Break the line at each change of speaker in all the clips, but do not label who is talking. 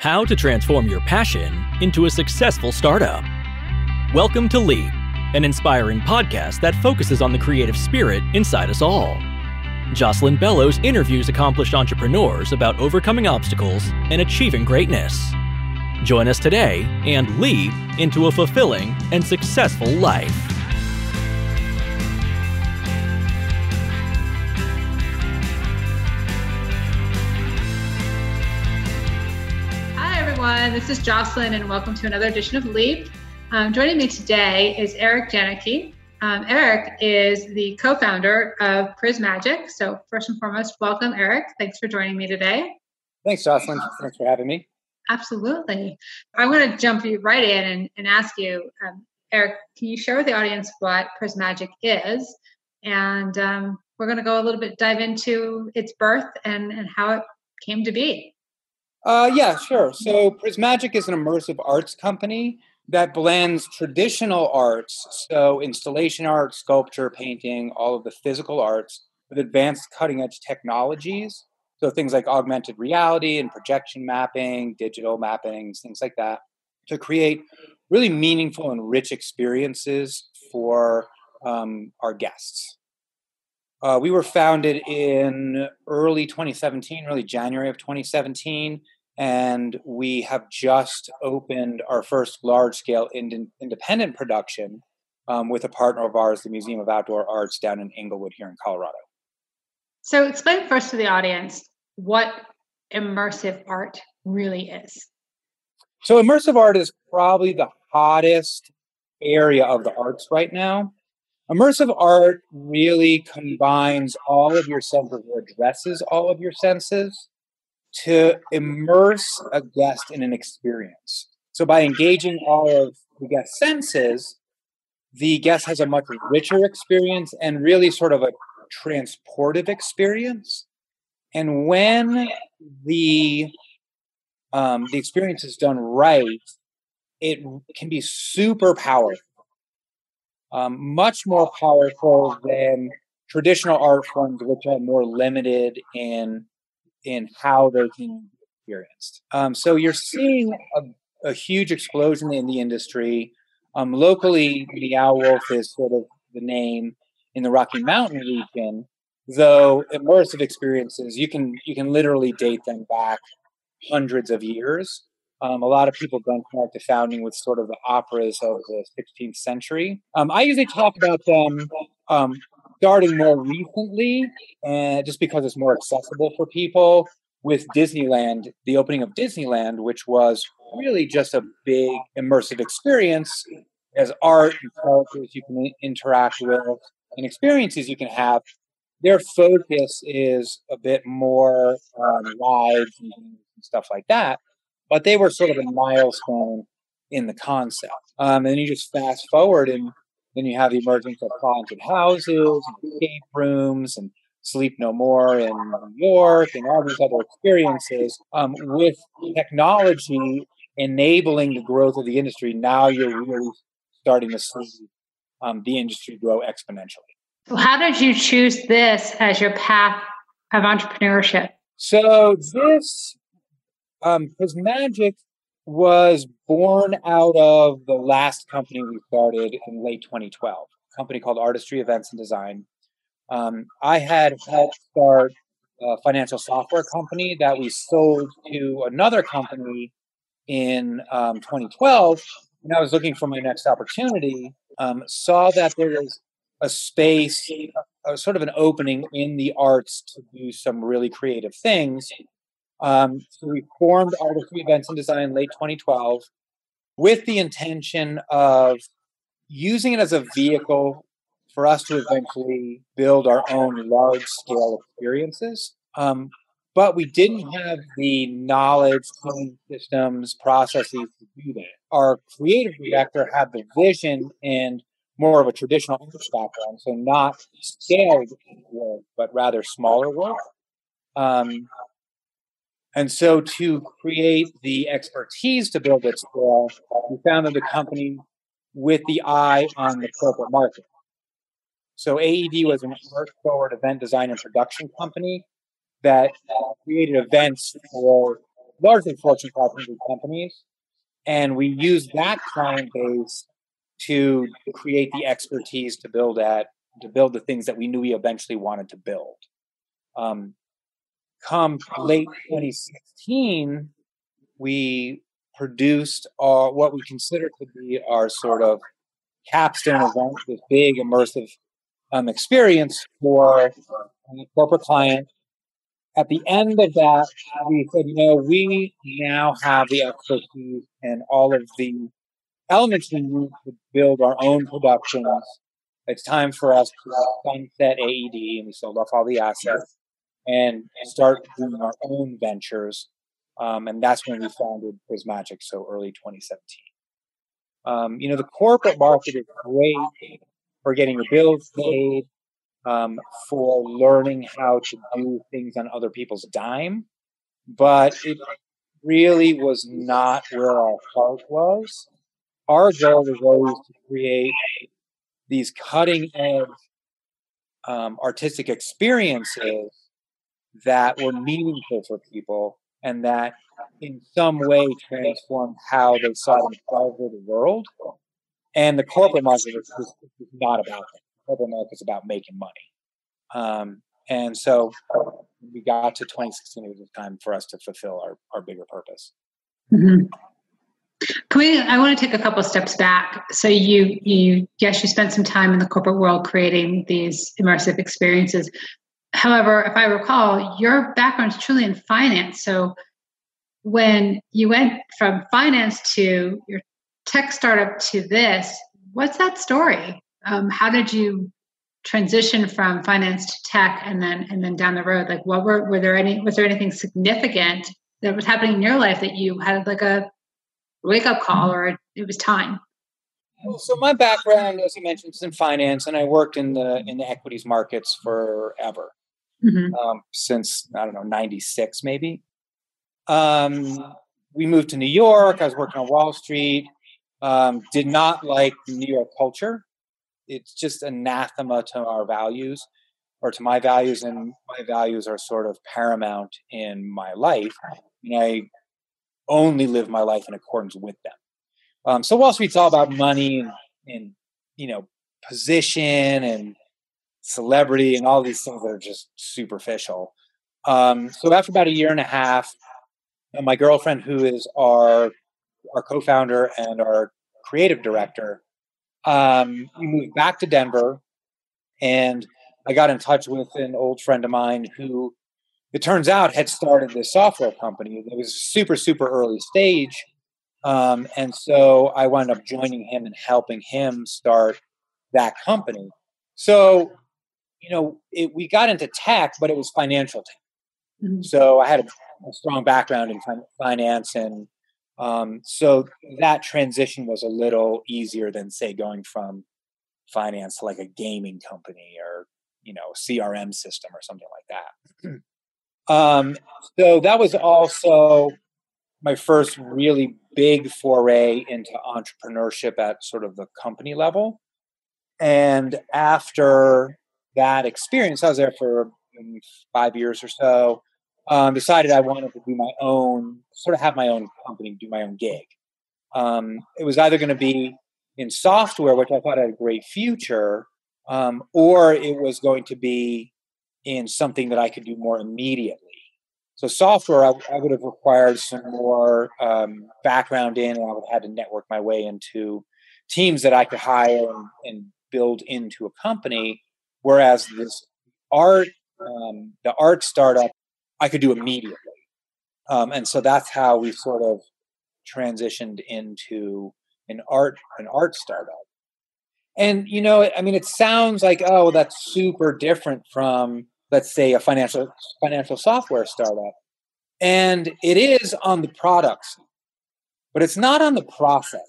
How to transform your passion into a successful startup. Welcome to Leap, an inspiring podcast that focuses on the creative spirit inside us all. Jocelyn Bellows interviews accomplished entrepreneurs about overcoming obstacles and achieving greatness. Join us today and leap into a fulfilling and successful life.
Everyone. This is Jocelyn, and welcome to another edition of Leap. Um, joining me today is Eric Janicki. Um, Eric is the co-founder of Prismagic. So, first and foremost, welcome, Eric. Thanks for joining me today.
Thanks, Jocelyn. Thanks for having me.
Absolutely. I'm going to jump you right in and, and ask you, um, Eric, can you share with the audience what Prismagic is? And um, we're going to go a little bit dive into its birth and, and how it came to be.
Uh, yeah, sure. So Prismagic is an immersive arts company that blends traditional arts, so installation art, sculpture, painting, all of the physical arts, with advanced cutting edge technologies. So things like augmented reality and projection mapping, digital mappings, things like that, to create really meaningful and rich experiences for um, our guests. Uh, we were founded in early 2017, early January of 2017, and we have just opened our first large scale ind- independent production um, with a partner of ours, the Museum of Outdoor Arts down in Englewood here in Colorado.
So, explain first to the audience what immersive art really is.
So, immersive art is probably the hottest area of the arts right now. Immersive art really combines all of your senses or addresses all of your senses to immerse a guest in an experience. So by engaging all of the guest senses, the guest has a much richer experience and really sort of a transportive experience. And when the um, the experience is done right, it can be super powerful um, much more powerful than traditional art forms, which are more limited in in how they can be experienced. Um, so you're seeing a, a, huge explosion in the industry. Um, locally, Meow Wolf is sort of the name in the Rocky Mountain region. Though immersive experiences, you can you can literally date them back hundreds of years. Um, a lot of people don't benchmark the founding with sort of the operas of the 16th century. Um, I usually talk about them um, starting more recently, and just because it's more accessible for people. With Disneyland, the opening of Disneyland, which was really just a big immersive experience, as art and characters you can interact with and experiences you can have. Their focus is a bit more um, and stuff like that but they were sort of a milestone in the concept. Um, and then you just fast forward, and then you have the emergence of haunted houses, and escape rooms, and Sleep No More in New York, and all these other experiences. Um, with technology enabling the growth of the industry, now you're really starting to see um, the industry grow exponentially.
So how did you choose this as your path of entrepreneurship?
So this um, Magic was born out of the last company we started in late 2012, a company called Artistry Events and Design. Um, I had helped start a financial software company that we sold to another company in um, 2012. And I was looking for my next opportunity. Um, saw that there was a space, a, a sort of an opening in the arts to do some really creative things. Um, so we formed Artistry Events and Design in late 2012 with the intention of using it as a vehicle for us to eventually build our own large scale experiences. Um, but we didn't have the knowledge, systems, processes to do that. Our creative director had the vision and more of a traditional background, so not scaled work, but rather smaller work. Um, and so, to create the expertise to build at scale, we founded the company with the eye on the corporate market. So, AED was an forward event design and production company that created events for largely Fortune 500 companies. And we used that client base to create the expertise to build at to build the things that we knew we eventually wanted to build. Um, come late 2016, we produced our, what we consider to be our sort of capstone event, this big immersive um, experience for a corporate client. At the end of that, we said, you know, we now have the expertise and all of the elements we need to build our own productions. It's time for us to sunset AED, and we sold off all the assets and start doing our own ventures. Um, and that's when we founded Prismagic so early 2017. Um, you know, the corporate market is great for getting your bills paid, um, for learning how to do things on other people's dime, but it really was not where our heart was. Our goal was always to create these cutting edge um, artistic experiences that were meaningful for people and that in some way transformed how they saw themselves or the world. And the corporate market is, is, not about that. The corporate market is about making money. Um, and so we got to 2016, it was time for us to fulfill our, our bigger purpose.
Mm-hmm. Can we, I want to take a couple steps back. So you, you, yes, you spent some time in the corporate world creating these immersive experiences. However, if I recall, your background is truly in finance. So when you went from finance to your tech startup to this, what's that story? Um, how did you transition from finance to tech and then and then down the road? Like what were were there any was there anything significant that was happening in your life that you had like a wake up call or it was time?
So my background, as you mentioned, is in finance, and I worked in the in the equities markets forever, mm-hmm. um, since I don't know '96 maybe. Um, we moved to New York. I was working on Wall Street. Um, did not like New York culture. It's just anathema to our values or to my values, and my values are sort of paramount in my life. And I only live my life in accordance with them. Um, so Wall Street's all about money and, and you know position and celebrity and all these things that are just superficial. Um, so after about a year and a half, my girlfriend, who is our our co-founder and our creative director, um, we moved back to Denver, and I got in touch with an old friend of mine who, it turns out, had started this software company. It was super super early stage, um, and so I wound up joining him and helping him start that company. So, you know, it, we got into tech, but it was financial tech. Mm-hmm. So I had a a strong background in finance, and um, so that transition was a little easier than say going from finance to like a gaming company or you know CRM system or something like that. um, so that was also my first really big foray into entrepreneurship at sort of the company level. And after that experience, I was there for five years or so um, decided I wanted to do my own, sort of have my own company, do my own gig. Um, it was either going to be in software, which I thought had a great future, um, or it was going to be in something that I could do more immediately. So software, I, I would have required some more um, background in, and I would have had to network my way into teams that I could hire and, and build into a company. Whereas this art, um, the art startup I could do immediately. Um, and so that's how we sort of transitioned into an art an art startup. And you know, I mean, it sounds like oh, that's super different from let's say a financial financial software startup, and it is on the products, but it's not on the process.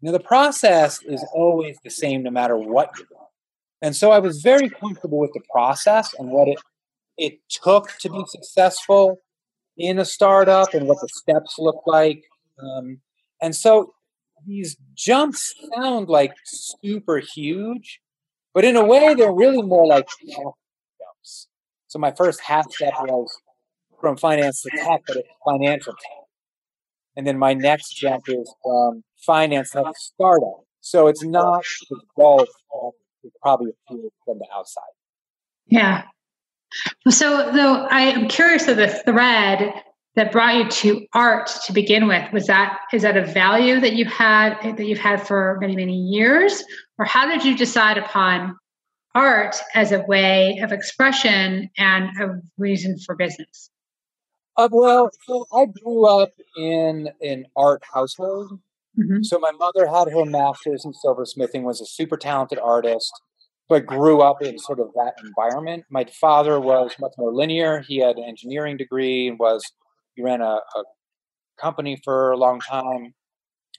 You know, the process is always the same no matter what you're doing. And so I was very comfortable with the process and what it it took to be successful in a startup and what the steps look like. Um, and so these jumps sound like super huge, but in a way, they're really more like jumps. So my first half step was from finance to tech, but it's financial tech. And then my next jump is from finance to startup. So it's not the golf, it's probably appears from the outside.
Yeah. So, though I am curious of the thread that brought you to art to begin with was that is that a value that you had that you've had for many many years or how did you decide upon art as a way of expression and a reason for business
uh, well so i grew up in an art household mm-hmm. so my mother had her master's in silversmithing was a super talented artist but grew up in sort of that environment. My father was much more linear. He had an engineering degree and was he ran a, a company for a long time.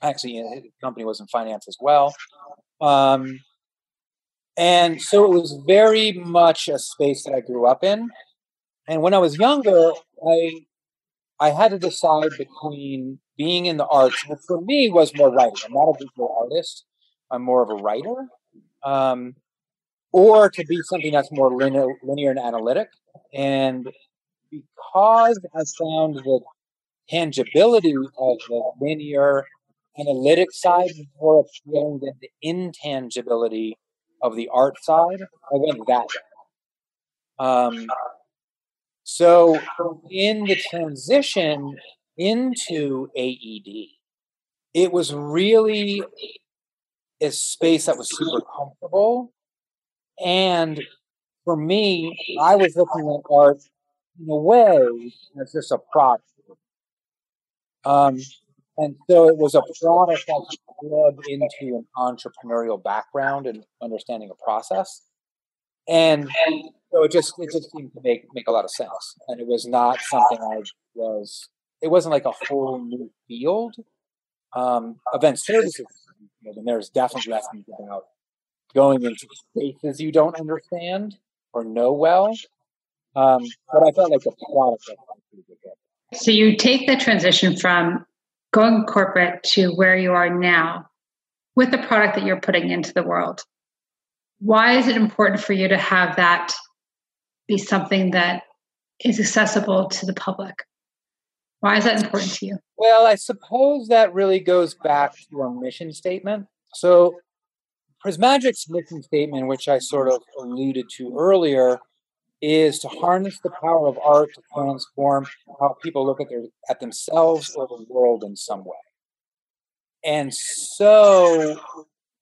Actually, his company was in finance as well. Um, and so it was very much a space that I grew up in. And when I was younger, I I had to decide between being in the arts, which for me was more writing. I'm not a visual artist. I'm more of a writer. Um, or to be something that's more linear, linear and analytic. And because I found the tangibility of the linear analytic side more appealing than the intangibility of the art side, I went that way. Um, so in the transition into AED, it was really a space that was super comfortable. And for me, I was looking at art in a way as just a product. Um, and so it was a product that plugged into an entrepreneurial background and understanding a process. And, and so it just it just seemed to make make a lot of sense. And it was not something I was it wasn't like a whole new field. Um, event services, know, there's definitely lessons about going into spaces you don't understand or know well. Um, but I felt like the product.
So you take the transition from going corporate to where you are now with the product that you're putting into the world. Why is it important for you to have that be something that is accessible to the public? Why is that important to you?
Well, I suppose that really goes back to our mission statement. So, Prismagic's mission statement, which I sort of alluded to earlier, is to harness the power of art to transform how people look at their at themselves or the world in some way. And so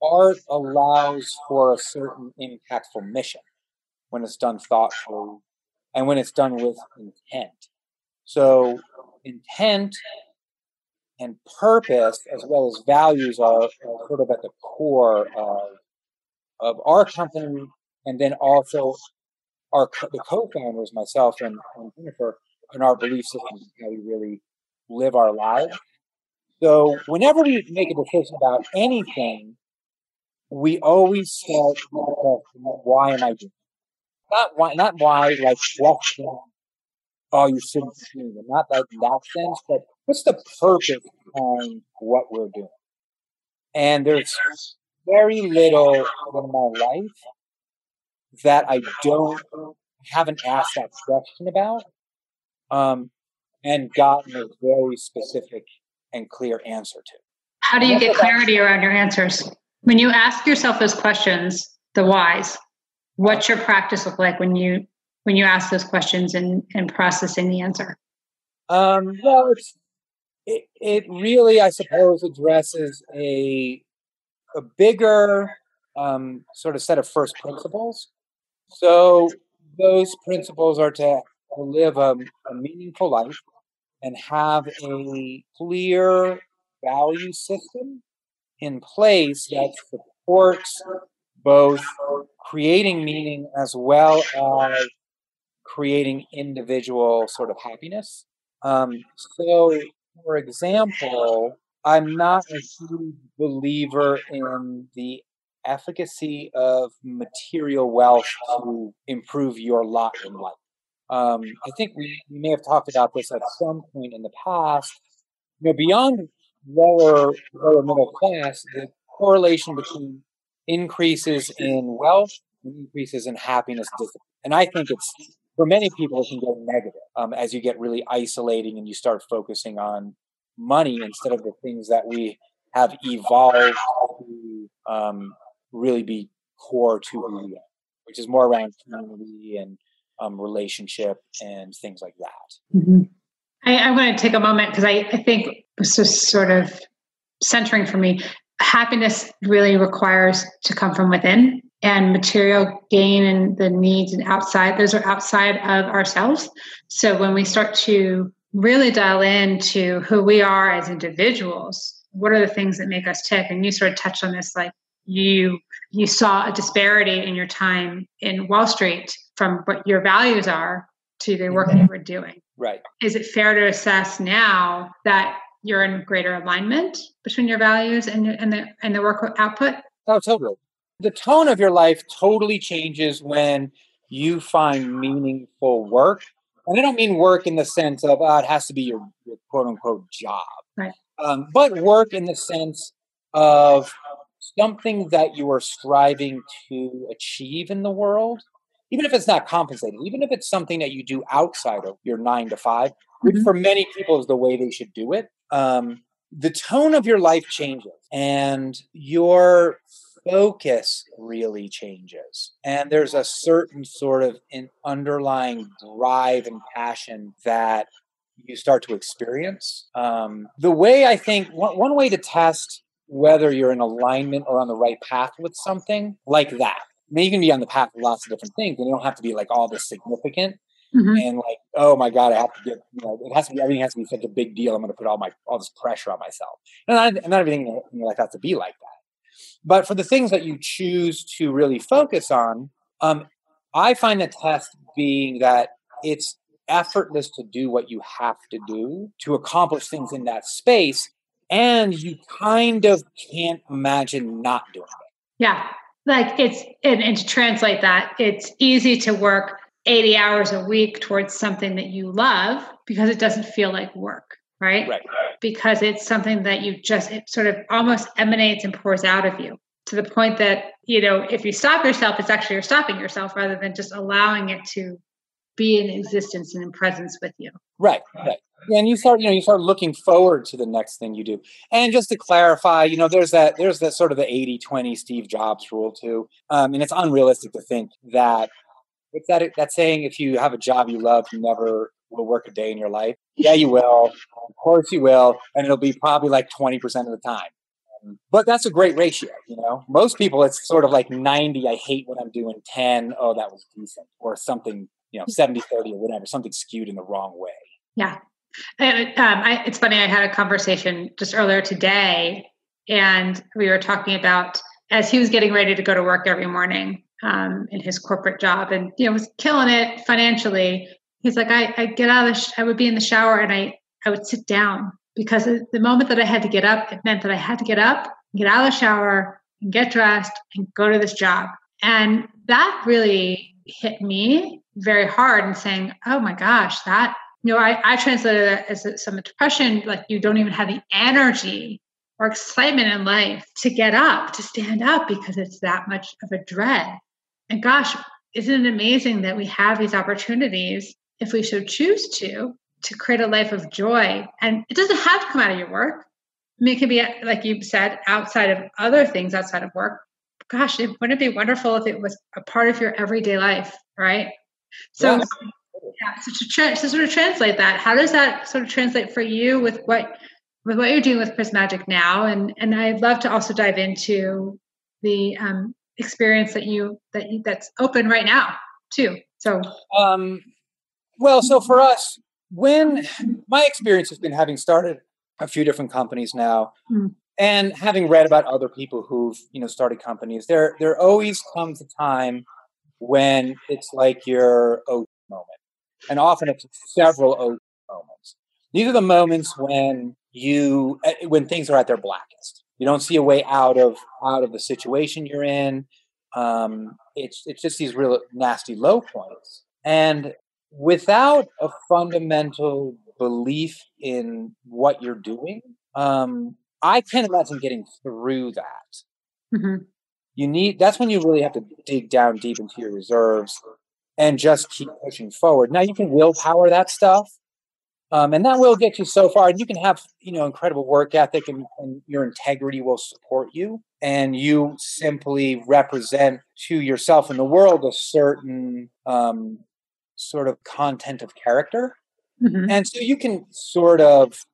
art allows for a certain impactful mission when it's done thoughtfully and when it's done with intent. So intent and purpose as well as values are, sort of at the core of of our company and then also our the co-founders, myself and, and Jennifer, and our belief system, how we really live our lives. So whenever we make a decision about anything, we always start with question, why am I doing it? Not why, not why, like question, oh, you shouldn't do it. Not like that sense, but what's the purpose behind what we're doing? And there's very little in my life that I don't haven't asked that question about, um, and gotten a very specific and clear answer to.
How do you get clarity around your answers when you ask yourself those questions? The whys. What's your practice look like when you when you ask those questions and and processing the answer?
Um, well, it, it really, I suppose, addresses a a bigger um, sort of set of first principles so those principles are to live a, a meaningful life and have a clear value system in place that supports both creating meaning as well as creating individual sort of happiness. Um, so, for example, I'm not a huge believer in the efficacy of material wealth to improve your lot in life. Um, I think we, we may have talked about this at some point in the past. You know, beyond lower lower middle class, the correlation between increases in wealth and increases in happiness, and I think it's for many people, it can go negative um, as you get really isolating and you start focusing on money instead of the things that we have evolved to um, really be core to who we are, which is more around community and um, relationship and things like that.
Mm-hmm. I, I want to take a moment because I, I think this is sort of centering for me. Happiness really requires to come from within and material gain and the needs and outside those are outside of ourselves. So when we start to really dial into who we are as individuals what are the things that make us tick? And you sort of touched on this like you you saw a disparity in your time in wall street from what your values are to the work that you were doing.
Right.
Is it fair to assess now that you're in greater alignment between your values and, and the and the work output?
Oh totally the tone of your life totally changes when you find meaningful work and I don't mean work in the sense of oh, it has to be your, your quote unquote job,
right.
um, but work in the sense of something that you are striving to achieve in the world, even if it's not compensated, even if it's something that you do outside of your nine to 5 mm-hmm. for many people is the way they should do it. Um, the tone of your life changes and your focus really changes. And there's a certain sort of an underlying drive and passion that you start to experience. Um, the way I think, one, one way to test whether you're in alignment or on the right path with something like that. I mean, you can be on the path of lots of different things, and you don't have to be like all this significant. Mm-hmm. and like, oh my god, I have to get, you know, it has to be everything has to be such a big deal. I'm going to put all my all this pressure on myself, and not, and not everything you know, like that to be like that. But for the things that you choose to really focus on, um, I find the test being that it's effortless to do what you have to do to accomplish things in that space. And you kind of can't imagine not doing it.
Yeah. Like it's, and, and to translate that, it's easy to work 80 hours a week towards something that you love because it doesn't feel like work right?
Right.
Because it's something that you just it sort of almost emanates and pours out of you to the point that, you know, if you stop yourself, it's actually you're stopping yourself rather than just allowing it to be in existence and in presence with you.
Right. Right. And you start, you know, you start looking forward to the next thing you do. And just to clarify, you know, there's that, there's that sort of the 80 20 Steve Jobs rule too. Um, and it's unrealistic to think that it's that, that saying, if you have a job you love, you never will work a day in your life. Yeah, you will. Of course you will. And it'll be probably like 20% of the time. But that's a great ratio, you know. Most people, it's sort of like 90, I hate what I'm doing, 10, oh, that was decent, or something, you know, 70, 30 or whatever, something skewed in the wrong way.
Yeah. And, um, I, it's funny, I had a conversation just earlier today, and we were talking about as he was getting ready to go to work every morning um, in his corporate job and, you know, was killing it financially he's like I, I get out of the sh- i would be in the shower and i i would sit down because the moment that i had to get up it meant that i had to get up get out of the shower and get dressed and go to this job. And that really hit me very hard and saying oh my gosh that you know i, I translated it as some depression like you don't even have the energy or excitement in life to get up to stand up because it's that much of a dread. And gosh isn't it amazing that we have these opportunities if we so choose to, to create a life of joy. And it doesn't have to come out of your work. I mean, it can be, like you said, outside of other things outside of work. Gosh, it, wouldn't it be wonderful if it was a part of your everyday life, right? So, yes. yeah, so to, tra- to sort of translate that, how does that sort of translate for you with what with what you're doing with Prismagic now? And and I'd love to also dive into the um, experience that you that you, that's open right now too. So,
um, well, so for us, when my experience has been having started a few different companies now, mm. and having read about other people who've you know started companies, there there always comes a time when it's like your O moment, and often it's several O moments. These are the moments when you eh, when things are at their blackest. You don't see a way out of out of the situation you're in. Um, it's it's just these real nasty low points. And without a fundamental belief in what you're doing, um, I can't imagine getting through that. Mm-hmm. You need that's when you really have to dig down deep into your reserves and just keep pushing forward. Now you can willpower that stuff, um, and that will get you so far. And you can have you know incredible work ethic, and, and your integrity will support you, and you simply represent to yourself and the world a certain um, sort of content of character, mm-hmm. and so you can sort of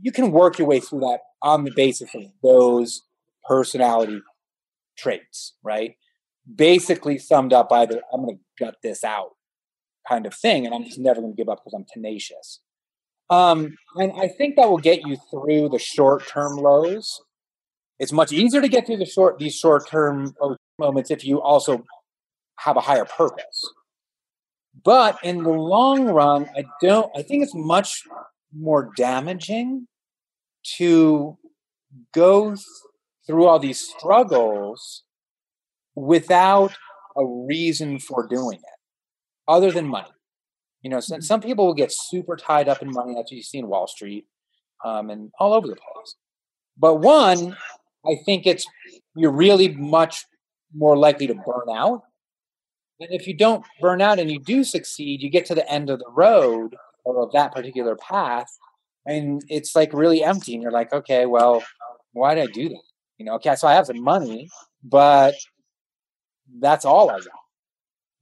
you can work your way through that on the basis of those personality traits, right? basically summed up by the I'm going to gut this out kind of thing, and I'm just never going to give up because I'm tenacious. Um, and I think that will get you through the short term lows. It's much easier to get through the short these short term moments if you also have a higher purpose. But in the long run, I don't. I think it's much more damaging to go through all these struggles without a reason for doing it other than money. You know, some, mm-hmm. some people will get super tied up in money. That's what you see in Wall Street um, and all over the place. But one, I think it's you're really much more likely to burn out. And if you don't burn out and you do succeed, you get to the end of the road or of that particular path, and it's like really empty. And you're like, okay, well, why did I do that? You know, okay, so I have the money, but that's all I got.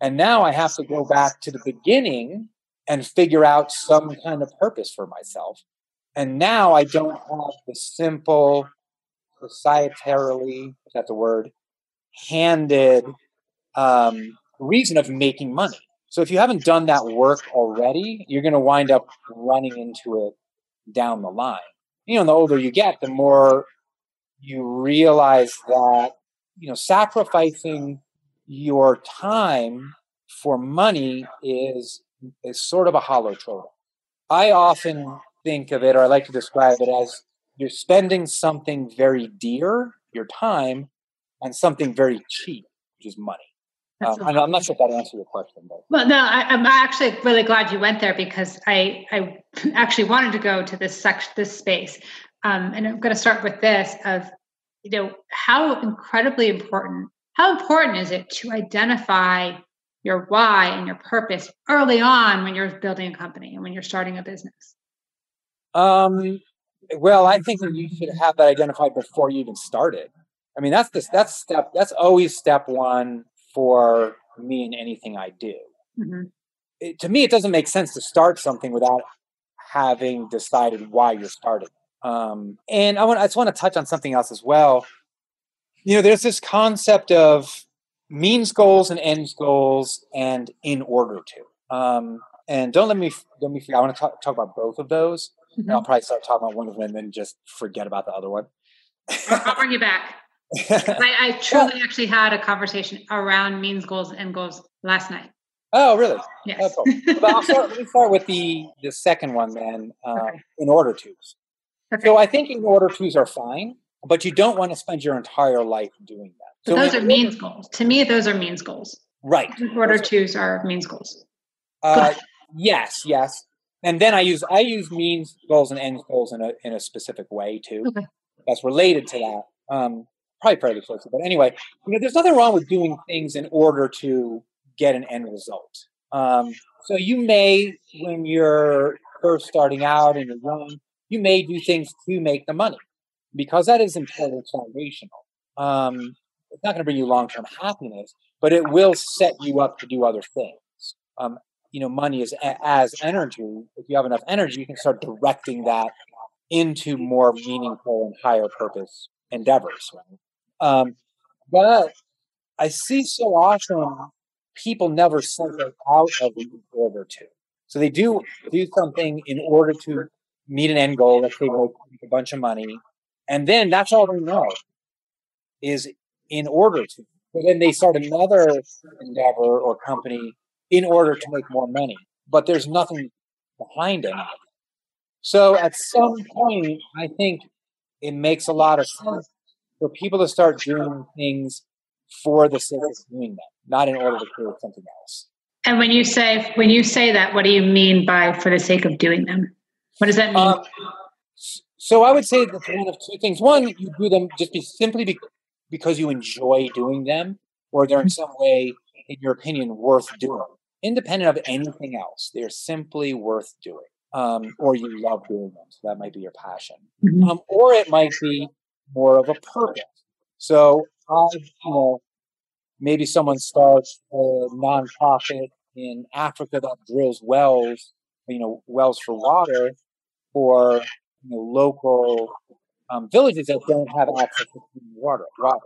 And now I have to go back to the beginning and figure out some kind of purpose for myself. And now I don't have the simple, societarily, is that the word, handed um, reason of making money. So if you haven't done that work already, you're going to wind up running into it down the line. You know, the older you get, the more you realize that, you know, sacrificing your time for money is is sort of a hollow trade. I often think of it, or I like to describe it as you're spending something very dear, your time, and something very cheap, which is money. Um, I'm not sure if that answers your question, but
well, no, I, am actually really glad you went there because I I actually wanted to go to this section, this space, um, and I'm going to start with this of you know how incredibly important how important is it to identify your why and your purpose early on when you're building a company and when you're starting a business?
Um, well, I think that you should have that identified before you even started. I mean, that's this that's step that's always step one for me in anything I do. Mm-hmm. It, to me, it doesn't make sense to start something without having decided why you're starting. Um, and I want I just want to touch on something else as well you know, there's this concept of means goals and ends goals and in order to. Um, and don't let me let me forget. I want to talk, talk about both of those. Mm-hmm. I'll probably start talking about one of them and then just forget about the other one.
I'll bring you back. I, I, truly well, actually had a conversation around means goals and goals last night.
Oh, really?
Yes.
Oh, cool. but I'll start, let me start with the the second one then. Uh, okay. In order tos. Okay. So I think in order tos are fine but you don't want to spend your entire life doing that.
So those are means goals. To me, those are means goals.
Right.
In order twos are means goals.
Uh, yes, yes. And then I use I use means goals and ends goals in a in a specific way too. Okay. That's related to that. Um, probably fairly closely. But anyway, you know, there's nothing wrong with doing things in order to get an end result. Um, so you may, when you're first starting out and you're young, you may do things to make the money because that is important foundational. Um, it's not going to bring you long term happiness, but it will set you up to do other things. Um, you know, money is a- as energy. If you have enough energy, you can start directing that into more meaningful and higher purpose endeavors. Right? Um, but I see so often people never it out of the order to. So they do do something in order to meet an end goal. Let's say make a bunch of money, and then that's all they know is in order to. But then they start another endeavor or company in order to make more money. But there's nothing behind it. So at some point, I think it makes a lot of sense for people to start doing things for the sake of doing them, not in order to create something else.
And when you say when you say that, what do you mean by for the sake of doing them? What does that mean? Um,
so I would say that's one of two things. One, you do them just be simply be, because you enjoy doing them, or they're in mm-hmm. some way, in your opinion, worth doing. independent of anything else. They're simply worth doing. Um, or you love doing them. So that might be your passion.
Mhm.
Um, or it might be more of a purpose. So, I, you know, maybe someone starts a nonprofit in Africa that drills wells, you know, wells for water for you know, local um, villages that don't have access to water. water.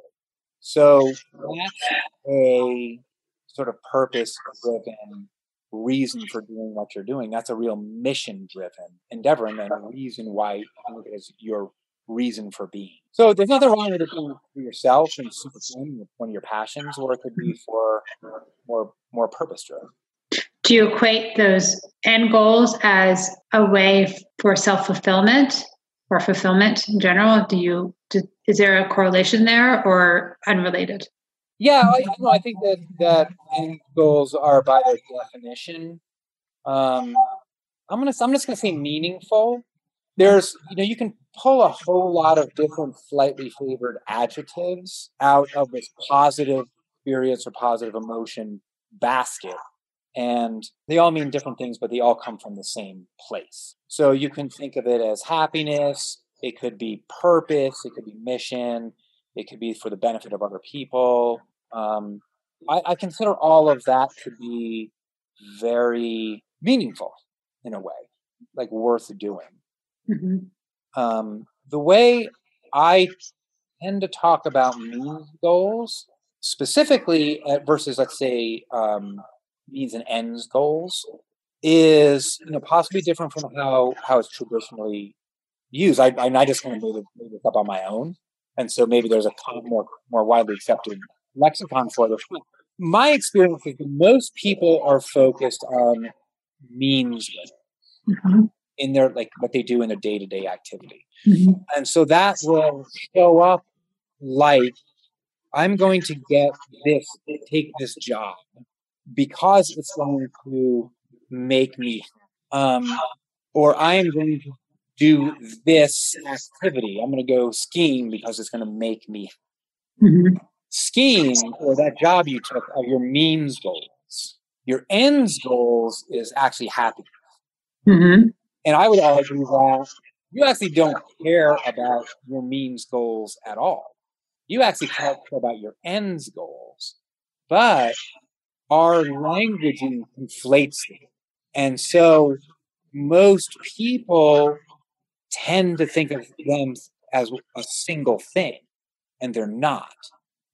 So that's a sort of purpose-driven reason for doing what you're doing. That's a real mission-driven endeavor, and then a reason why is your reason for being. So there's nothing wrong with it being for yourself and super fun, one of your passions, or it could be for more more purpose-driven.
Do you equate those end goals as a way for self fulfillment or fulfillment in general? Do you do, is there a correlation there or unrelated?
Yeah, I, no, I think that that end goals are by their definition. Um, I'm gonna I'm just gonna say meaningful. There's you know you can pull a whole lot of different slightly favored adjectives out of this positive experience or positive emotion basket, and they all mean different things, but they all come from the same place. So you can think of it as happiness. It could be purpose. It could be mission. It could be for the benefit of other people. Um, I, I consider all of that to be very meaningful in a way, like worth doing.
Mhm.
Um, the way I tend to talk about means goals, specifically at, versus, let's say, um, means and ends goals, is you know possibly different from how how it's traditionally used. I I, I just kind of made, it, made this up on my own, and so maybe there's a kind of more more widely accepted lexicon for this. My experience is that most people are focused on means
Mhm.
In their like what they do in their day to day activity.
Mhm.
And so that will show up like I'm going to get this, take this job because it's going to make me, um, or I am going to do this activity. I'm going to go skiing because it's going to make me.
Mhm.
Skiing or that job you took are your means goals. Your ends goals is actually happiness.
Mhm.
And I would argue that you actually don't care about your means goals at all. You actually care about your ends goals. But our languaging conflates them. And so most people tend to think of them as a single thing, and they're not.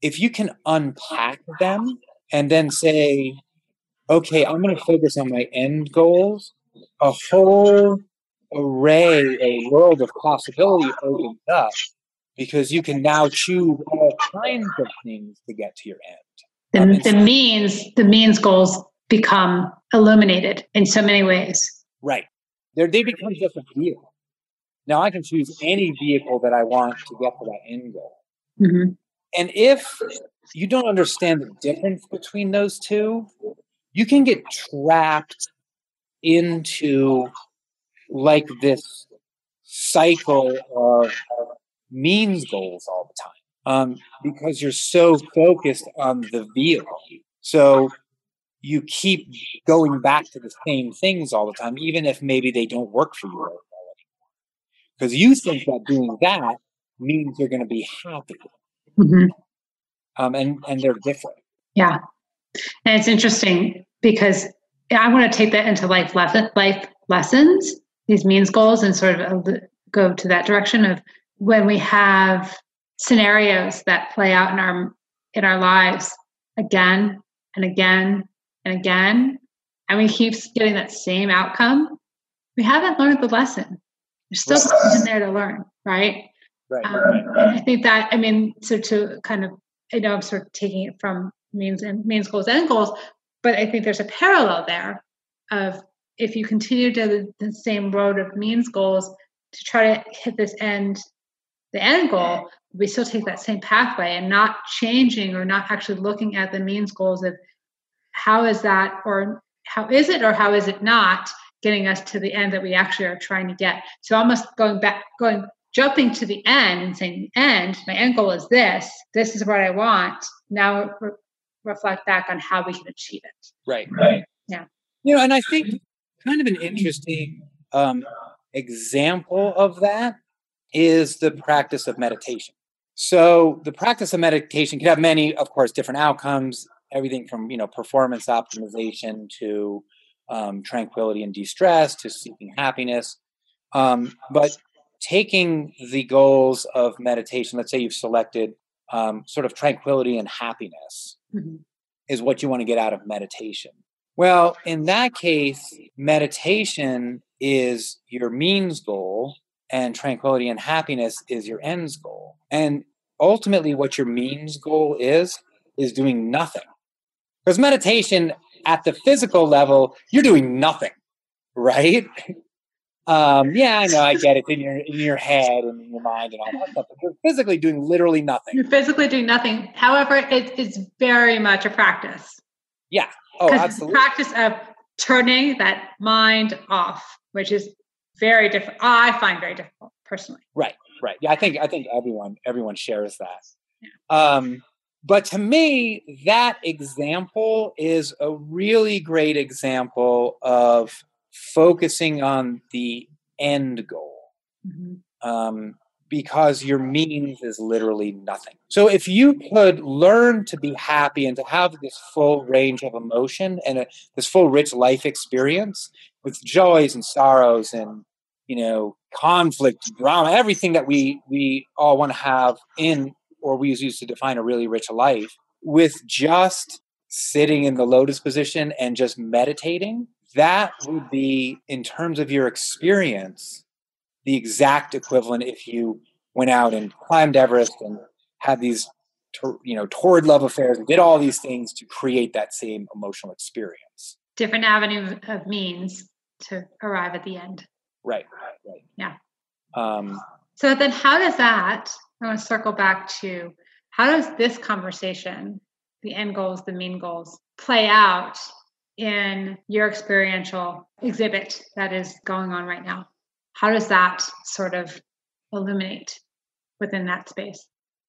If you can unpack them and then say, okay, I'm going to focus on my end goals, a whole array, a world of possibility opens up because you can now choose all kinds of things to get to your end.
The, the
so-
means the means goals become illuminated in so many ways.
Right. They're, they become just a vehicle. Now I can choose any vehicle that I want to get to that end goal.
Mhm.
And if you don't understand the difference between those two, you can get trapped into like this cycle of means goals all the time um, because you're so focused on the vehicle. So you keep going back to the same things all the time, even if maybe they don't work for you anymore. Because you think that doing that means you're going to be happy,
Mhm.
um, and and they're different.
Yeah. And it's interesting because I want to take that into life lesson, life lessons, these means goals, and sort of uh, go to that direction of when we have scenarios that play out in our in our lives again and again and again, and we keep getting that same outcome. We haven't learned the lesson. There's still something there to learn, right?
Right.
Um, I think that I mean, so to kind of, I know I'm sort of taking it from means and means goals and goals, but I think there's a parallel there of if you continue to the, the same road of means goals to try to hit this end, the end goal, we still take that same pathway and not changing or not actually looking at the means goals of how is that or how is it or how is it not getting us to the end that we actually are trying to get. So almost going back, going jumping to the end and saying, end, my end goal is this, this is what I want. Now reflect back on how we can achieve it.
Right. Right.
Yeah.
You know, and I think kind of an interesting um, example of that is the practice of meditation. So the practice of meditation can have many, of course, different outcomes. Everything from you know performance optimization to um, tranquility and de-stress to seeking happiness. Um, but taking the goals of meditation, let's say you've selected um, sort of tranquility and happiness, mm-hmm. is what you want to get out of meditation. Well, in that case, meditation is your means goal, and tranquility and happiness is your ends goal. And ultimately, what your means goal is, is doing nothing. Because meditation at the physical level, you're doing nothing, right? Um, yeah, I know, I get it in your in your head and in your mind and all that stuff. But you're physically doing literally nothing.
You're physically doing nothing. However, it is very much a practice.
Yeah. Oh, absolutely.
practice of turning that mind off, which is very different. I find very difficult personally.
Right. Right. Yeah, I think I think everyone everyone shares that. Yeah. Um, but to me, that example is a really great example of focusing on the end goal. Mm-hmm. Um, because your means is literally nothing. So if you could learn to be happy and to have this full range of emotion and a, this full rich life experience with joys and sorrows and you know conflict, drama, everything that we we all want to have in or we use to define a really rich life with just sitting in the lotus position and just meditating that would be in terms of your experience the exact equivalent if you went out and climbed everest and had these you know torrid love affairs and did all these things to create that same emotional experience.
Different avenue of means to arrive at the end.
Right right
yeah. Um, so then how does that i want to circle back to how does this conversation the end goals the mean goals play out in your experiential exhibit that is going on right now? How does that sort of illuminate within that space?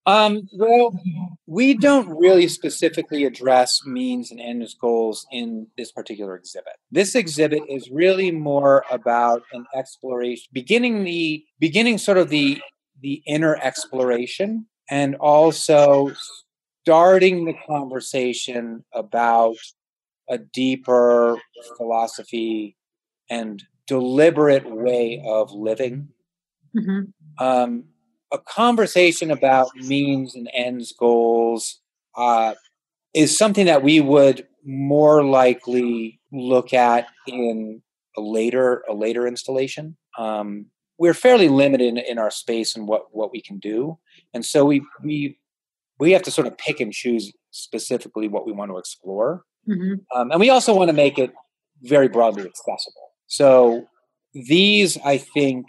Um, well, we don't really specifically address means and ends goals in this particular exhibit. This exhibit is really more about an exploration, beginning the beginning sort of the the inner exploration, and also starting the conversation about a deeper philosophy and deliberate way of living. Mm-hmm. Um, a conversation about means and ends goals uh, is something that we would more likely look at in a later a later installation. Um, we're fairly limited in, in, our space and what what we can do, and so we we we have to sort of pick and choose specifically what we want to explore. Mm-hmm. Um, and we also want to make it very broadly accessible. So these, I think,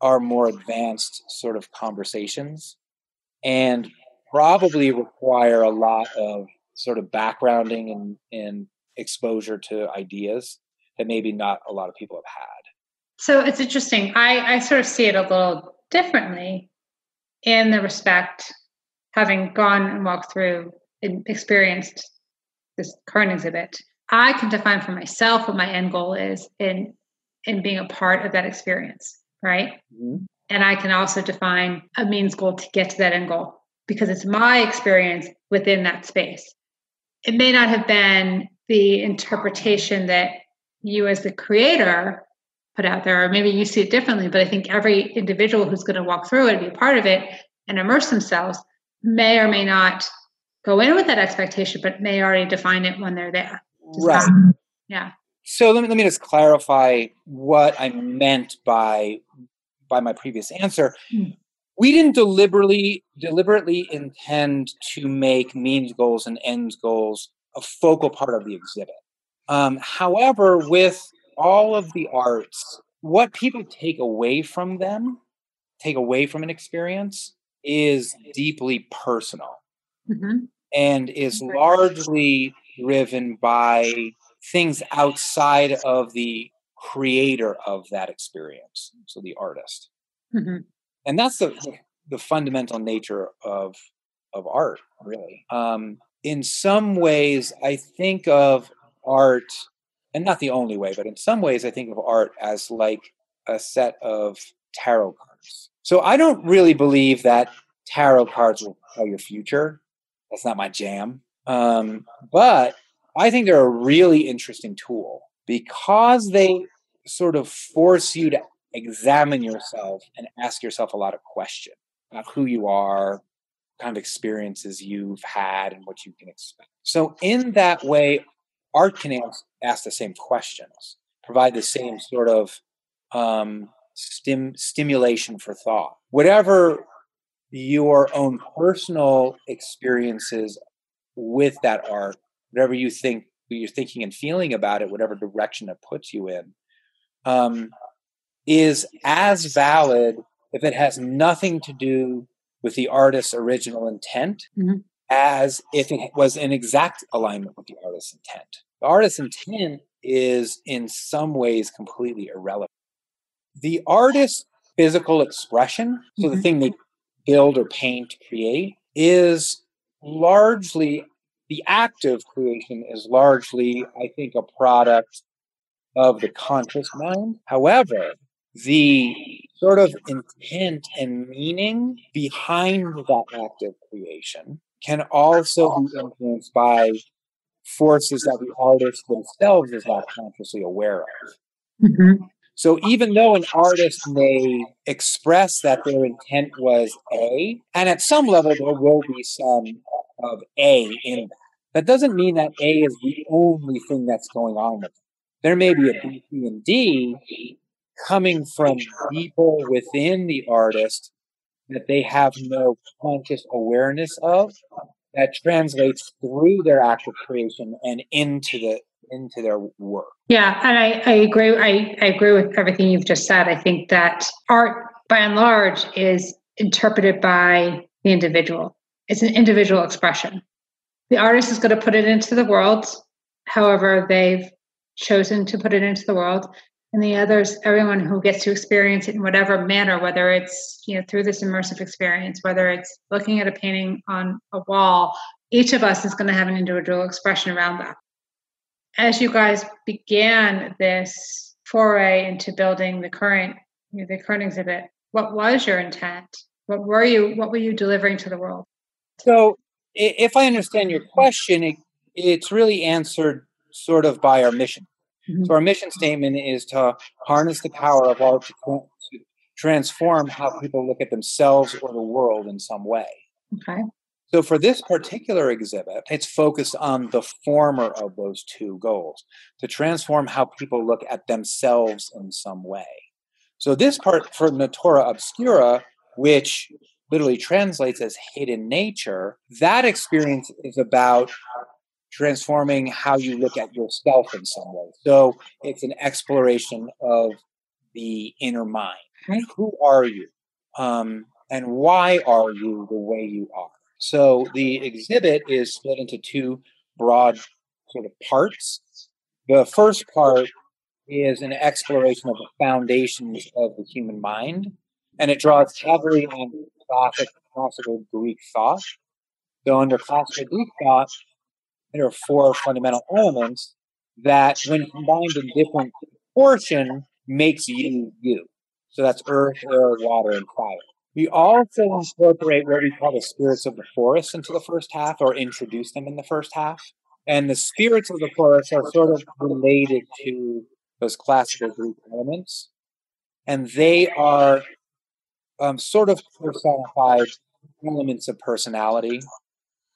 are more advanced sort of conversations and probably require a lot of sort of backgrounding and, and exposure to ideas that maybe not a lot of people have had.
So it's interesting. I, I sort of see it a little differently in the respect, having gone and walked through and experienced this current exhibit, I can define for myself what my end goal is in in being a part of that experience, right? Mm-hmm. And I can also define a means goal to get to that end goal because it's my experience within that space. It may not have been the interpretation that you as the creator put out there, or maybe you see it differently, but I think every individual who's going to walk through it and be a part of it and immerse themselves may or may not go in with that expectation, but may already define it when they're there.
right.
yeah.
So let me let me just clarify what I meant by by my previous answer. Hmm. We didn't deliberately deliberately intend to make means goals and ends goals a focal part of the exhibit. Um, however, with all of the arts, what people take away from them, take away from an experience, is deeply personal mm-hmm. And is largely driven by things outside of the creator of that experience, so the artist. Mm-hmm. And that's the, the fundamental nature of of art, really. Um, in some ways, I think of art and not the only way, but in some ways, I think of art as like a set of tarot cards. So I don't really believe that tarot cards will tell your future. That's not my jam. Um, but I think they're a really interesting tool because they sort of force you to examine yourself and ask yourself a lot of questions about who you are, kind of experiences you've had, and what you can expect. So, in that way, art can ask, the same questions, provide the same sort of um, stim- stimulation for thought. Whatever your own personal experiences with that art, whatever you think you're thinking and feeling about it, whatever direction it puts you in, um, is as valid if it has nothing to do with the artist's original intent mm-hmm. as if it was in exact alignment with the artist's intent. The artist's intent is in some ways completely irrelevant. The artist's physical expression, so mm-hmm. the thing they build or paint, create, is largely the act of creation is largely, I think, a product of the conscious mind. However, the sort of intent and meaning behind that act of creation can also be influenced by forces that the artist themselves is not consciously aware of. Mm-hmm. So even though an artist may express that their intent was A, and at some level there will be some of A in that, that doesn't mean that A is the only thing that's going on with it. There may be a B, C, and D coming from people within the artist that they have no conscious awareness of that translates through their act of creation and into the into their work.
Yeah, and I, I agree. I, I agree with everything you've just said. I think that art, by and large, is interpreted by the individual. It's an individual expression. The artist is going to put it into the world, however they've chosen to put it into the world and the others everyone who gets to experience it in whatever manner whether it's you know through this immersive experience whether it's looking at a painting on a wall each of us is going to have an individual expression around that as you guys began this foray into building the current the current exhibit what was your intent what were you what were you delivering to the world
so if i understand your question it, it's really answered sort of by our mission Mm-hmm. So our mission statement is to harness the power of art to, to transform how people look at themselves or the world in some way.
Okay.
So for this particular exhibit, it's focused on the former of those two goals, to transform how people look at themselves in some way. So this part for Natura Obscura, which literally translates as hidden nature, that experience is about transforming how you look at yourself in some way. So it's an exploration of the inner mind. Who are you? Um, and why are you the way you are? So the exhibit is split into two broad sort of parts. The first part is an exploration of the foundations of the human mind, and it draws heavily on classic, classical Greek thought. So under classical Greek thought, there are four fundamental elements that, when combined in different proportion, makes you you. So that's earth, air, water, and fire. We also incorporate what we call the spirits of the forest into the first half, or introduce them in the first half. And the spirits of the forest are sort of related to those classical Greek elements, and they are um, sort of personified elements of personality.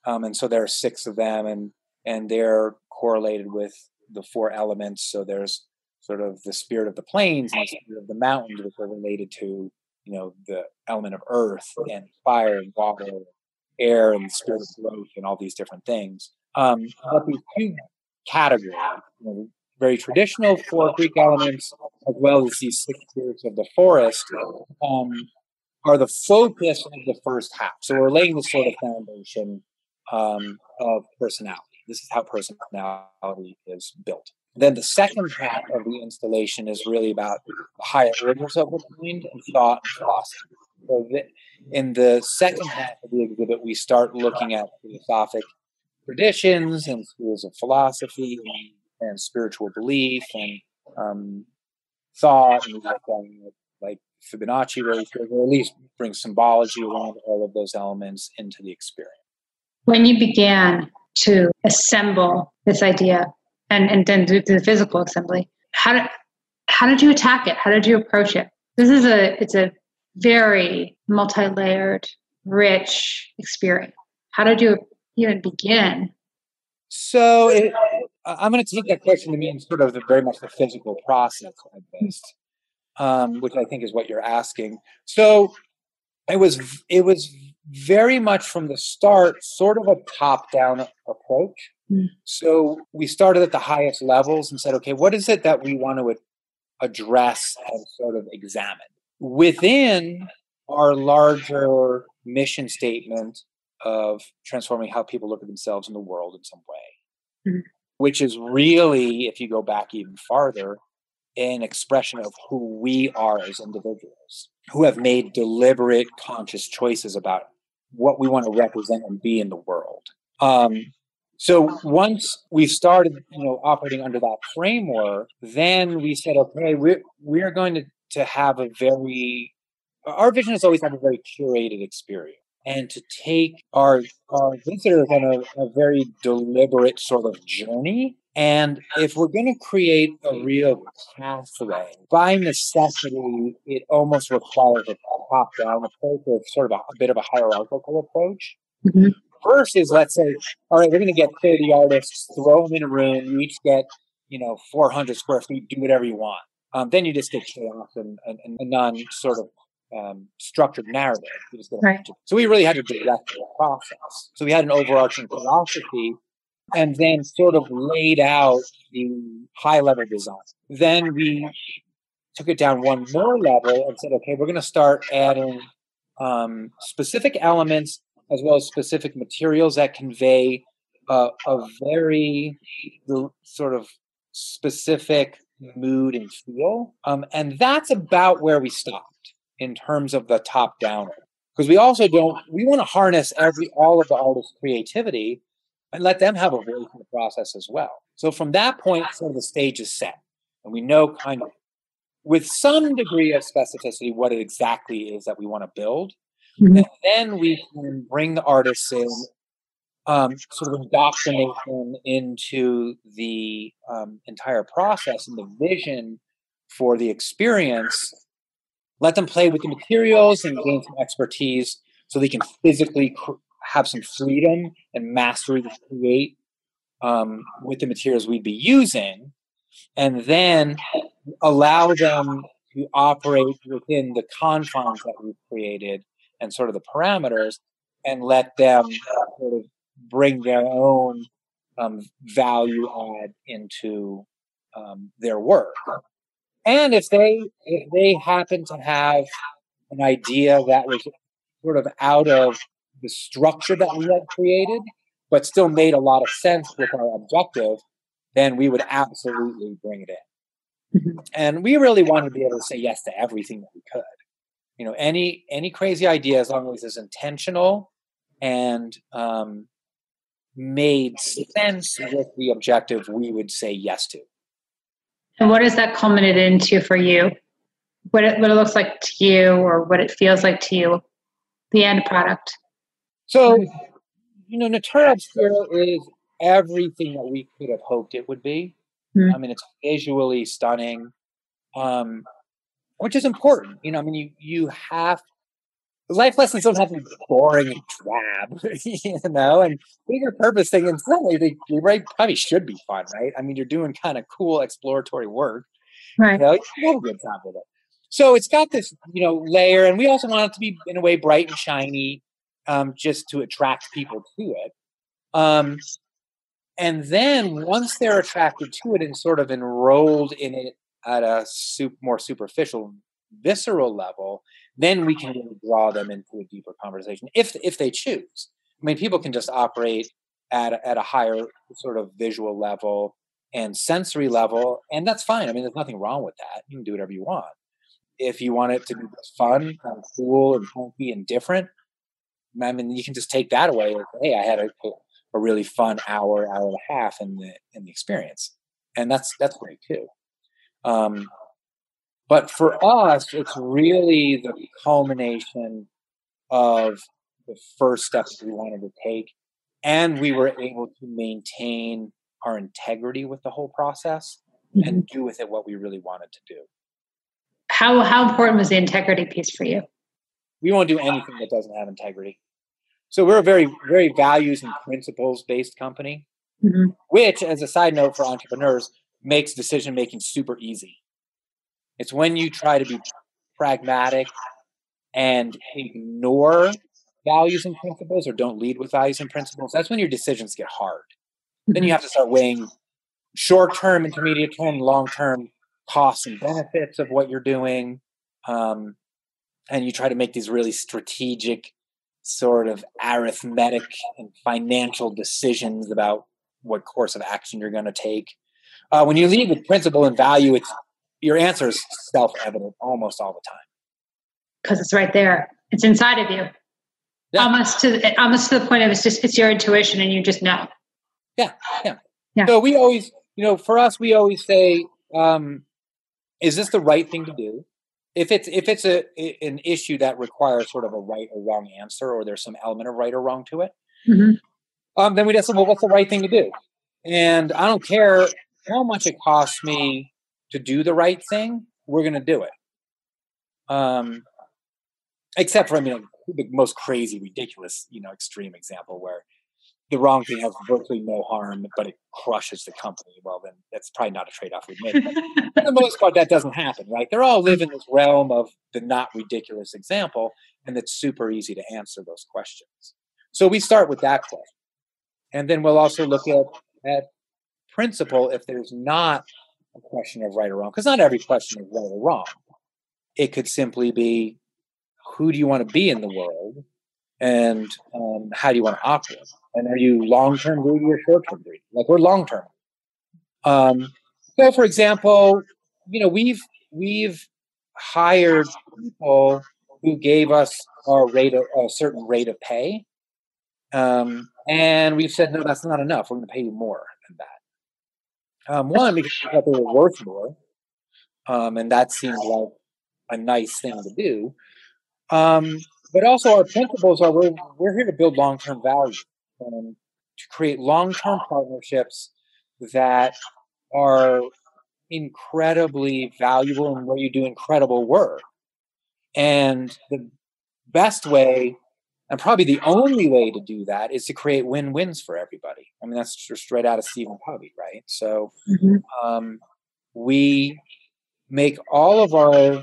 Um, and so there are six of them, and and they're correlated with the four elements. So there's sort of the spirit of the plains and the spirit of the mountains, which are related to you know the element of earth and fire and water, air and spirit of growth and all these different things. Um, but these two categories, you know, very traditional four Greek elements, as well as these six spirits of the forest, um, are the focus of the first half. So we're laying the sort of foundation um, of personality. This is how personality is built. Then the second half of the installation is really about the higher orders of the mind and thought and philosophy. So the, in the second half of the exhibit, we start looking at philosophic traditions and schools of philosophy and, and spiritual belief and um, thought and like Fibonacci ratio, or at least bring symbology around all of those elements into the experience.
When you began to assemble this idea and, and then do the physical assembly, how did how did you attack it? How did you approach it? This is a it's a very multi-layered, rich experience. How did you even begin?
So it, I'm going to take that question to mean sort of the, very much the physical process at best, um, which I think is what you're asking. So it was it was very much from the start sort of a top down approach. Mm. So we started at the highest levels and said, okay, what is it that we want to address and sort of examine within our larger mission statement of transforming how people look at themselves in the world in some way, mm-hmm. which is really, if you go back even farther, an expression of who we are as individuals who have made deliberate, conscious choices about what we want to represent and be in the world. Um, so once we started, you know, operating under that framework, then we said, okay, we're we're going to to have a very our vision is always have a very curated experience and to take our our visitors on a, a very deliberate sort of journey. And if we're going to create a real pathway, by necessity, it almost requires a top-down approach or sort of a, a bit of a hierarchical approach. Mm-hmm. First is let's say, all right, we're going to get 30 artists, throw them in a room, you each get, you know, 400 square feet, do whatever you want. Um, then you just get chaos and, and, and a non sort of um, structured narrative. Right. So we really had to direct the process. So we had an overarching philosophy and then sort of laid out the high level design. Then we took it down one more level and said, okay, we're going to start adding um, specific elements as well as specific materials that convey uh, a very sort of specific mood and feel. Um, and that's about where we stopped in terms of the top down. Because we also don't, we want to harness every, all of the artist's creativity and let them have a voice in the process as well. So from that point, sort of the stage is set. And we know kind of with some degree of specificity what it exactly is that we want to build. Mm-hmm. And then we can bring the artists in, um, sort of indoctrinate them into the um, entire process and the vision for the experience. Let them play with the materials and gain some expertise so they can physically cr- have some freedom and mastery to create um, with the materials we'd be using. And then allow them to operate within the confines that we've created and sort of the parameters and let them sort of bring their own um, value add into um, their work. And if they if they happen to have an idea that was sort of out of the structure that we had created, but still made a lot of sense with our objective, then we would absolutely bring it in. Mm-hmm. And we really wanted to be able to say yes to everything that we could you know any any crazy idea as long as it's intentional and um, made sense with the objective we would say yes to.
And what does that culminate into for you? What it, what it looks like to you or what it feels like to you the end product?
So you know natura obscura is everything that we could have hoped it would be. Mm-hmm. i mean it's visually stunning. Um, which is important. You know, I mean, you you have life lessons don't have to be boring and drab, you know, and bigger purpose thing. And certainly they, they right, probably should be fun, right? I mean, you're doing kind of cool exploratory work, right? You, know, you have a good time with it. So it's got this, you know, layer, and we also want it to be in a way bright and shiny, um, just to attract people to it. Um, and then once they're attracted to it and sort of enrolled in it at a super, more superficial, visceral level, then we can really draw them into a deeper conversation if if they choose. I mean, people can just operate at at a higher sort of visual level and sensory level, and that's fine. I mean, there's nothing wrong with that. You can do whatever you want. If you want it to be fun, of cool, and funky and different, I mean, you can just take that away. Like, hey, I had a, a really fun hour, hour and a half in the in the experience and that's that's great too. Um, but for us, it's really the culmination of the first steps we wanted to take, and we were able to maintain our integrity with the whole process mm-hmm. and do with it what we really wanted to do.
How how important was the integrity piece for you?
We won't do anything that doesn't have integrity. So we're a very very values and principles based company, mm-hmm. which, as a side note for entrepreneurs, makes decision making super easy. It's when you try to be pragmatic and ignore values and principles or don't lead with values and principles, that's when your decisions get hard. Then you mm-hmm. have to start weighing short term, intermediate term, long term costs and benefits of what you're doing. Um, and you try to make these really strategic, sort of arithmetic and financial decisions about what course of action you're going to take. Uh, when you lead with principle and value, it's your answer is self evident almost all the time
because it's right there. It's inside of you. Yeah. Almost to almost to the point of it's just it's your intuition and you just know.
Yeah, yeah. yeah. So we always, you know, for us, we always say, um, "Is this the right thing to do?" If it's if it's a an issue that requires sort of a right or wrong answer, or there's some element of right or wrong to it, mm-hmm. um, then we just say, "Well, what's the right thing to do?" And I don't care how much it costs me to do the right thing. We're going to do it. Um, except for I mean the most crazy, ridiculous, you know, extreme example where the wrong thing has virtually no harm, but it crushes the company. Well, then that's probably not a trade-off we make. for the most part, that doesn't happen, right? They're all live in this realm of the not ridiculous example, and it's super easy to answer those questions. So we start with that question, and then we'll also look at at principle if there's not a question of right or wrong, because not every question is right or wrong. It could simply be who do you want to be in the world? And um, how do you want to operate? And are you long-term greedy or short-term greedy? Like we're long-term. Um, so for example you know we've we've hired people who gave us our rate of a certain rate of pay um, and we've said no that's not enough. We're going to pay you more um, one because we thought they were worth more um, and that seemed like a nice thing to do um, but also, our principles are we're, we're here to build long term value and to create long term partnerships that are incredibly valuable and where you do incredible work. And the best way, and probably the only way to do that, is to create win wins for everybody. I mean, that's just straight out of Stephen Covey, right? So mm-hmm. um, we make all of our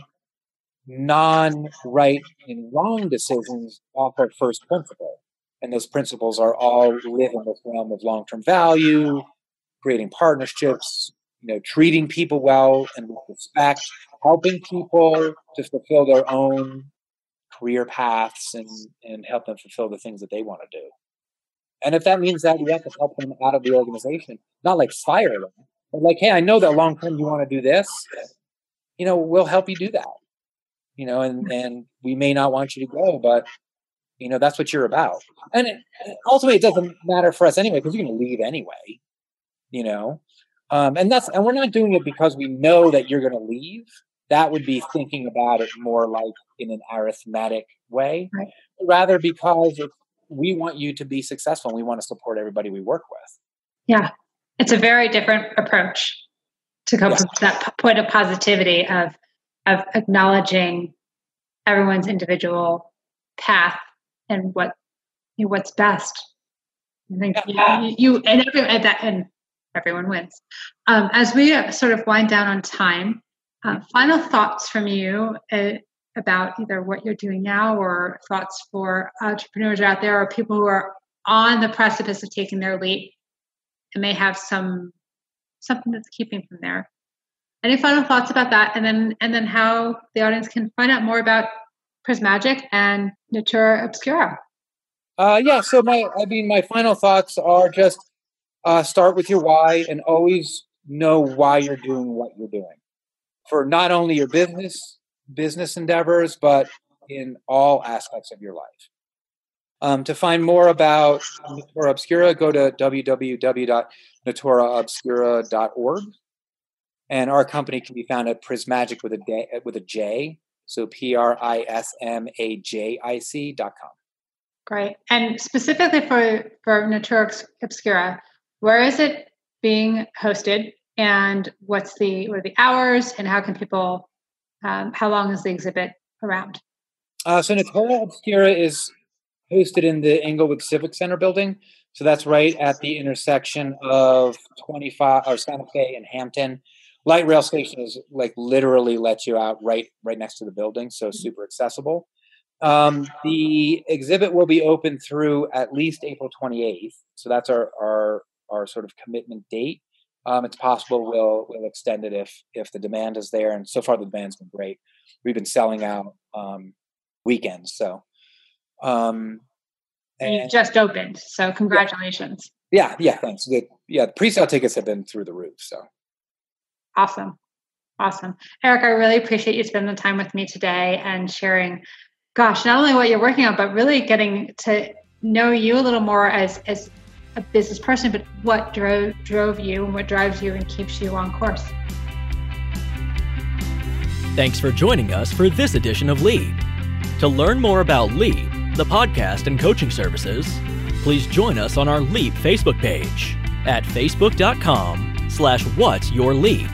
non right and wrong decisions off our first principle. And those principles are all live in this realm of long term value, creating partnerships, you know, treating people well and with respect, helping people to fulfill their own career paths and, and help them fulfill the things that they want to do. And if that means that we have to help them out of the organization, not like fire them, but like, hey, I know that long term you want to do this, you know, we'll help you do that you know, and and we may not want you to go, but you know that's what you're about. And it, ultimately, it doesn't matter for us anyway because you're going to leave anyway, you know. Um, and that's and we're not doing it because we know that you're going to leave. That would be thinking about it more like in an arithmetic way, right. rather because we want you to be successful. and We want to support everybody we work with.
Yeah, it's a very different approach to come yeah. from that point of positivity of of acknowledging everyone's individual path and what you know, what's best. I think you, you and everyone that and everyone wins. Um, as we uh, sort of wind down on time, uh, final thoughts from you uh, about either what you're doing now or thoughts for entrepreneurs out there or people who are on the precipice of taking their leap and may have some something that's keeping them there. Any final thoughts about that? And then and then how the audience can find out more about Prismajic and natura obscura.
Uh, yeah so my i mean my final thoughts are just uh, start with your why and always know why you're doing what you're doing for not only your business business endeavors but in all aspects of your life um, to find more about natura obscura go to www.naturaobscura.org And our company can be found at Prismajic with a day, with a J, so P R I S M A J I C dot com.
Great. And specifically for for Natura Obscura, where is it being hosted, and what's the what are the hours, and how can people? Um, how long is the exhibit around?
Uh, so Natura Obscura is hosted in the Englewood Civic Center building. So that's right at the intersection of 25 or Santa Fe and Hampden. Light rail station is like literally lets you out right right next to the building, so mm-hmm. super accessible. Um, the exhibit will be open through at least April 28th, so that's our our our sort of commitment date. Um, it's possible we'll we'll extend it if if the demand is there, and so far the demand's been great. We've been selling out um, weekends, so um,
and you just opened, so congratulations.
Yeah, yeah, thanks. Good. Yeah, the pre-sale tickets have been through the roof. So
awesome, awesome, Eric. I really appreciate you spending the time with me today and sharing. Gosh, not only what you're working on, but really getting to know you a little more as as a business person, but what drove drove you and what drives you and keeps you on course.
Thanks for joining us for this edition of Leap. To learn more about Leap the podcast and coaching services, please join us on our Leap Facebook page at facebook.com slash what's your leap.